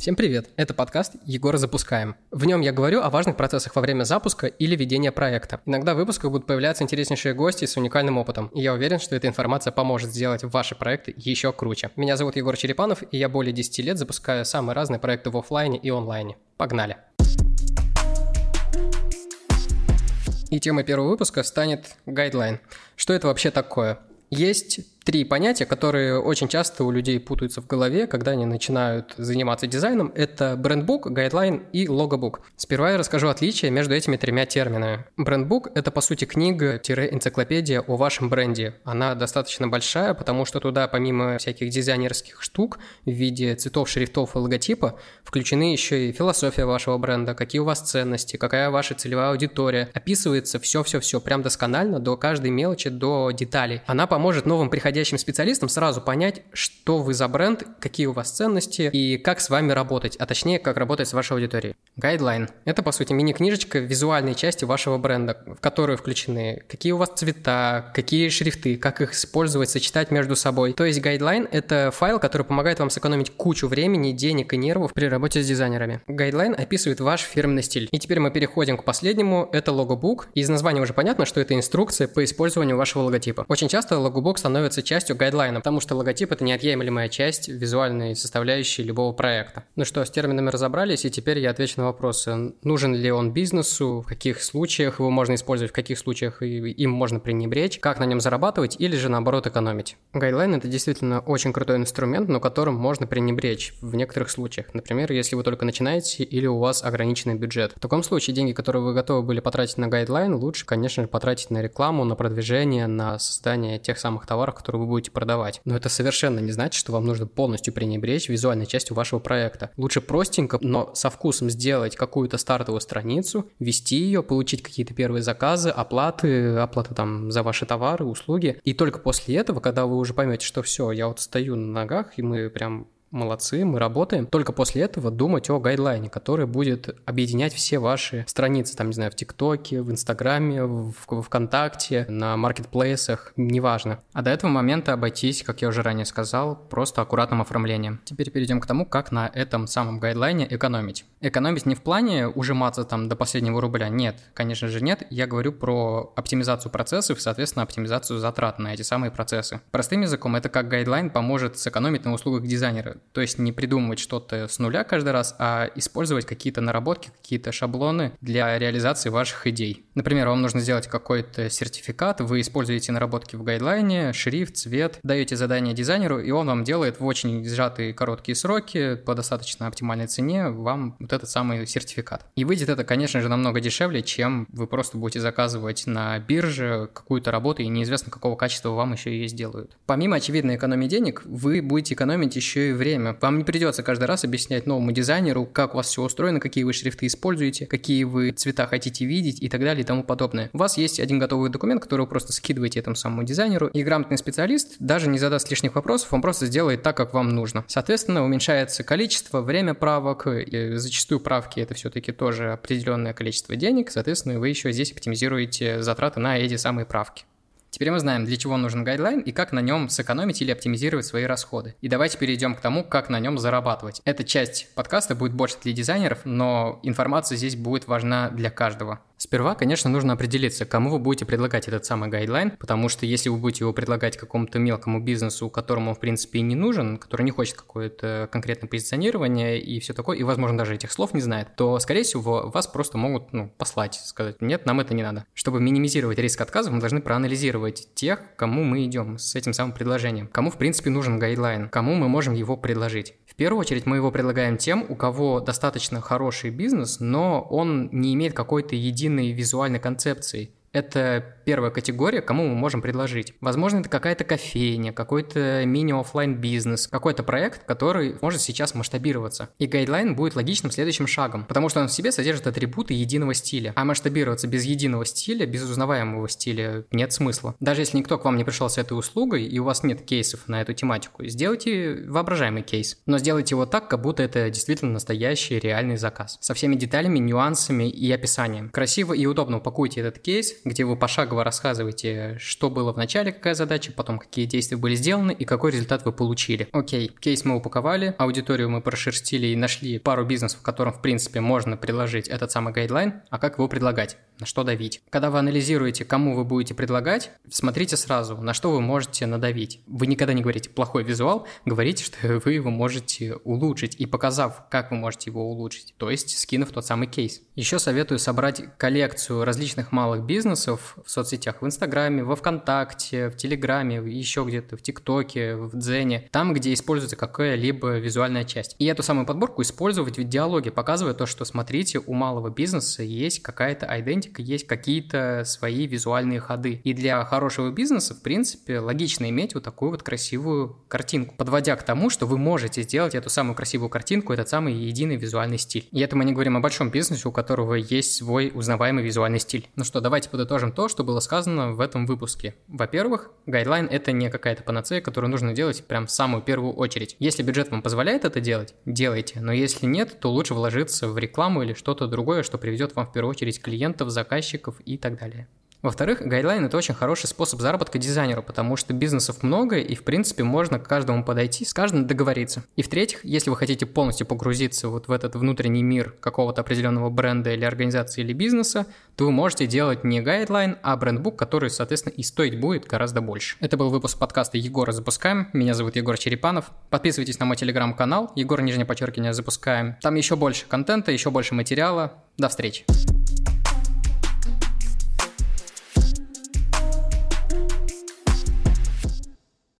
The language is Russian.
Всем привет! Это подкаст «Егора запускаем». В нем я говорю о важных процессах во время запуска или ведения проекта. Иногда в выпусках будут появляться интереснейшие гости с уникальным опытом, и я уверен, что эта информация поможет сделать ваши проекты еще круче. Меня зовут Егор Черепанов, и я более 10 лет запускаю самые разные проекты в офлайне и онлайне. Погнали! И темой первого выпуска станет гайдлайн. Что это вообще такое? Есть три понятия, которые очень часто у людей путаются в голове, когда они начинают заниматься дизайном. Это брендбук, гайдлайн и логобук. Сперва я расскажу отличия между этими тремя терминами. Брендбук – это, по сути, книга-энциклопедия о вашем бренде. Она достаточно большая, потому что туда, помимо всяких дизайнерских штук в виде цветов, шрифтов и логотипа, включены еще и философия вашего бренда, какие у вас ценности, какая ваша целевая аудитория. Описывается все-все-все, прям досконально, до каждой мелочи, до деталей. Она поможет новым приходящим подходящим специалистам сразу понять, что вы за бренд, какие у вас ценности и как с вами работать, а точнее, как работать с вашей аудиторией. Гайдлайн – это, по сути, мини-книжечка визуальной части вашего бренда, в которую включены какие у вас цвета, какие шрифты, как их использовать, сочетать между собой. То есть гайдлайн – это файл, который помогает вам сэкономить кучу времени, денег и нервов при работе с дизайнерами. Гайдлайн описывает ваш фирменный стиль. И теперь мы переходим к последнему – это логобук. Из названия уже понятно, что это инструкция по использованию вашего логотипа. Очень часто логобук становится частью гайдлайна, потому что логотип – это неотъемлемая часть визуальной составляющей любого проекта. Ну что, с терминами разобрались, и теперь я отвечу на вопросы. Нужен ли он бизнесу, в каких случаях его можно использовать, в каких случаях им можно пренебречь, как на нем зарабатывать или же наоборот экономить. Гайдлайн – это действительно очень крутой инструмент, но которым можно пренебречь в некоторых случаях. Например, если вы только начинаете или у вас ограниченный бюджет. В таком случае деньги, которые вы готовы были потратить на гайдлайн, лучше, конечно же, потратить на рекламу, на продвижение, на создание тех самых товаров, которые вы будете продавать. Но это совершенно не значит, что вам нужно полностью пренебречь визуальной частью вашего проекта. Лучше простенько, но со вкусом сделать какую-то стартовую страницу, вести ее, получить какие-то первые заказы, оплаты, оплаты там за ваши товары, услуги. И только после этого, когда вы уже поймете, что все, я вот стою на ногах, и мы прям молодцы, мы работаем. Только после этого думать о гайдлайне, который будет объединять все ваши страницы, там, не знаю, в ТикТоке, в Инстаграме, в, ВКонтакте, на маркетплейсах, неважно. А до этого момента обойтись, как я уже ранее сказал, просто аккуратным оформлением. Теперь перейдем к тому, как на этом самом гайдлайне экономить. Экономить не в плане ужиматься там до последнего рубля, нет, конечно же нет. Я говорю про оптимизацию процессов соответственно, оптимизацию затрат на эти самые процессы. Простым языком, это как гайдлайн поможет сэкономить на услугах дизайнера. То есть не придумывать что-то с нуля каждый раз, а использовать какие-то наработки, какие-то шаблоны для реализации ваших идей. Например, вам нужно сделать какой-то сертификат, вы используете наработки в гайдлайне, шрифт, цвет, даете задание дизайнеру, и он вам делает в очень сжатые короткие сроки по достаточно оптимальной цене вам вот этот самый сертификат. И выйдет это, конечно же, намного дешевле, чем вы просто будете заказывать на бирже какую-то работу, и неизвестно, какого качества вам еще ее сделают. Помимо очевидной экономии денег, вы будете экономить еще и время время. Вам не придется каждый раз объяснять новому дизайнеру, как у вас все устроено, какие вы шрифты используете, какие вы цвета хотите видеть и так далее и тому подобное. У вас есть один готовый документ, который вы просто скидываете этому самому дизайнеру, и грамотный специалист даже не задаст лишних вопросов, он просто сделает так, как вам нужно. Соответственно, уменьшается количество, время правок, и зачастую правки это все-таки тоже определенное количество денег, соответственно, вы еще здесь оптимизируете затраты на эти самые правки. Теперь мы знаем, для чего нужен гайдлайн и как на нем сэкономить или оптимизировать свои расходы. И давайте перейдем к тому, как на нем зарабатывать. Эта часть подкаста будет больше для дизайнеров, но информация здесь будет важна для каждого. Сперва, конечно, нужно определиться, кому вы будете предлагать этот самый гайдлайн, потому что если вы будете его предлагать какому-то мелкому бизнесу, которому в принципе, и не нужен, который не хочет какое-то конкретное позиционирование и все такое, и, возможно, даже этих слов не знает, то, скорее всего, вас просто могут ну, послать, сказать, нет, нам это не надо. Чтобы минимизировать риск отказа, мы должны проанализировать тех, кому мы идем с этим самым предложением, кому, в принципе, нужен гайдлайн, кому мы можем его предложить первую очередь мы его предлагаем тем, у кого достаточно хороший бизнес, но он не имеет какой-то единой визуальной концепции. Это первая категория, кому мы можем предложить. Возможно, это какая-то кофейня, какой-то мини-офлайн бизнес, какой-то проект, который может сейчас масштабироваться. И гайдлайн будет логичным следующим шагом, потому что он в себе содержит атрибуты единого стиля. А масштабироваться без единого стиля, без узнаваемого стиля нет смысла. Даже если никто к вам не пришел с этой услугой, и у вас нет кейсов на эту тематику, сделайте воображаемый кейс. Но сделайте его так, как будто это действительно настоящий реальный заказ. Со всеми деталями, нюансами и описанием. Красиво и удобно упакуйте этот кейс, где вы пошагово рассказываете, что было в начале, какая задача, потом какие действия были сделаны и какой результат вы получили. Окей, кейс мы упаковали, аудиторию мы прошерстили и нашли пару бизнесов, в котором, в принципе, можно предложить этот самый гайдлайн, а как его предлагать, на что давить. Когда вы анализируете, кому вы будете предлагать, смотрите сразу, на что вы можете надавить. Вы никогда не говорите плохой визуал, говорите, что вы его можете улучшить и показав, как вы можете его улучшить, то есть скинув тот самый кейс. Еще советую собрать коллекцию различных малых бизнесов в соцсетях, в Инстаграме, во Вконтакте, в Телеграме, еще где-то, в ТикТоке, в Дзене, там, где используется какая-либо визуальная часть. И эту самую подборку использовать в диалоге, показывая то, что смотрите, у малого бизнеса есть какая-то идентика, есть какие-то свои визуальные ходы. И для хорошего бизнеса, в принципе, логично иметь вот такую вот красивую картинку, подводя к тому, что вы можете сделать эту самую красивую картинку, этот самый единый визуальный стиль. И это мы не говорим о большом бизнесе, у которого есть свой узнаваемый визуальный стиль. Ну что, давайте подытожим то, что было сказано в этом выпуске. Во-первых, гайдлайн — это не какая-то панацея, которую нужно делать прям в самую первую очередь. Если бюджет вам позволяет это делать, делайте, но если нет, то лучше вложиться в рекламу или что-то другое, что приведет вам в первую очередь клиентов, заказчиков и так далее. Во-вторых, гайдлайн – это очень хороший способ заработка дизайнеру, потому что бизнесов много, и, в принципе, можно к каждому подойти, с каждым договориться. И в-третьих, если вы хотите полностью погрузиться вот в этот внутренний мир какого-то определенного бренда или организации или бизнеса, то вы можете делать не гайдлайн, а брендбук, который, соответственно, и стоить будет гораздо больше. Это был выпуск подкаста «Егор, запускаем». Меня зовут Егор Черепанов. Подписывайтесь на мой телеграм-канал «Егор, нижнее подчеркивание, запускаем». Там еще больше контента, еще больше материала. До встречи.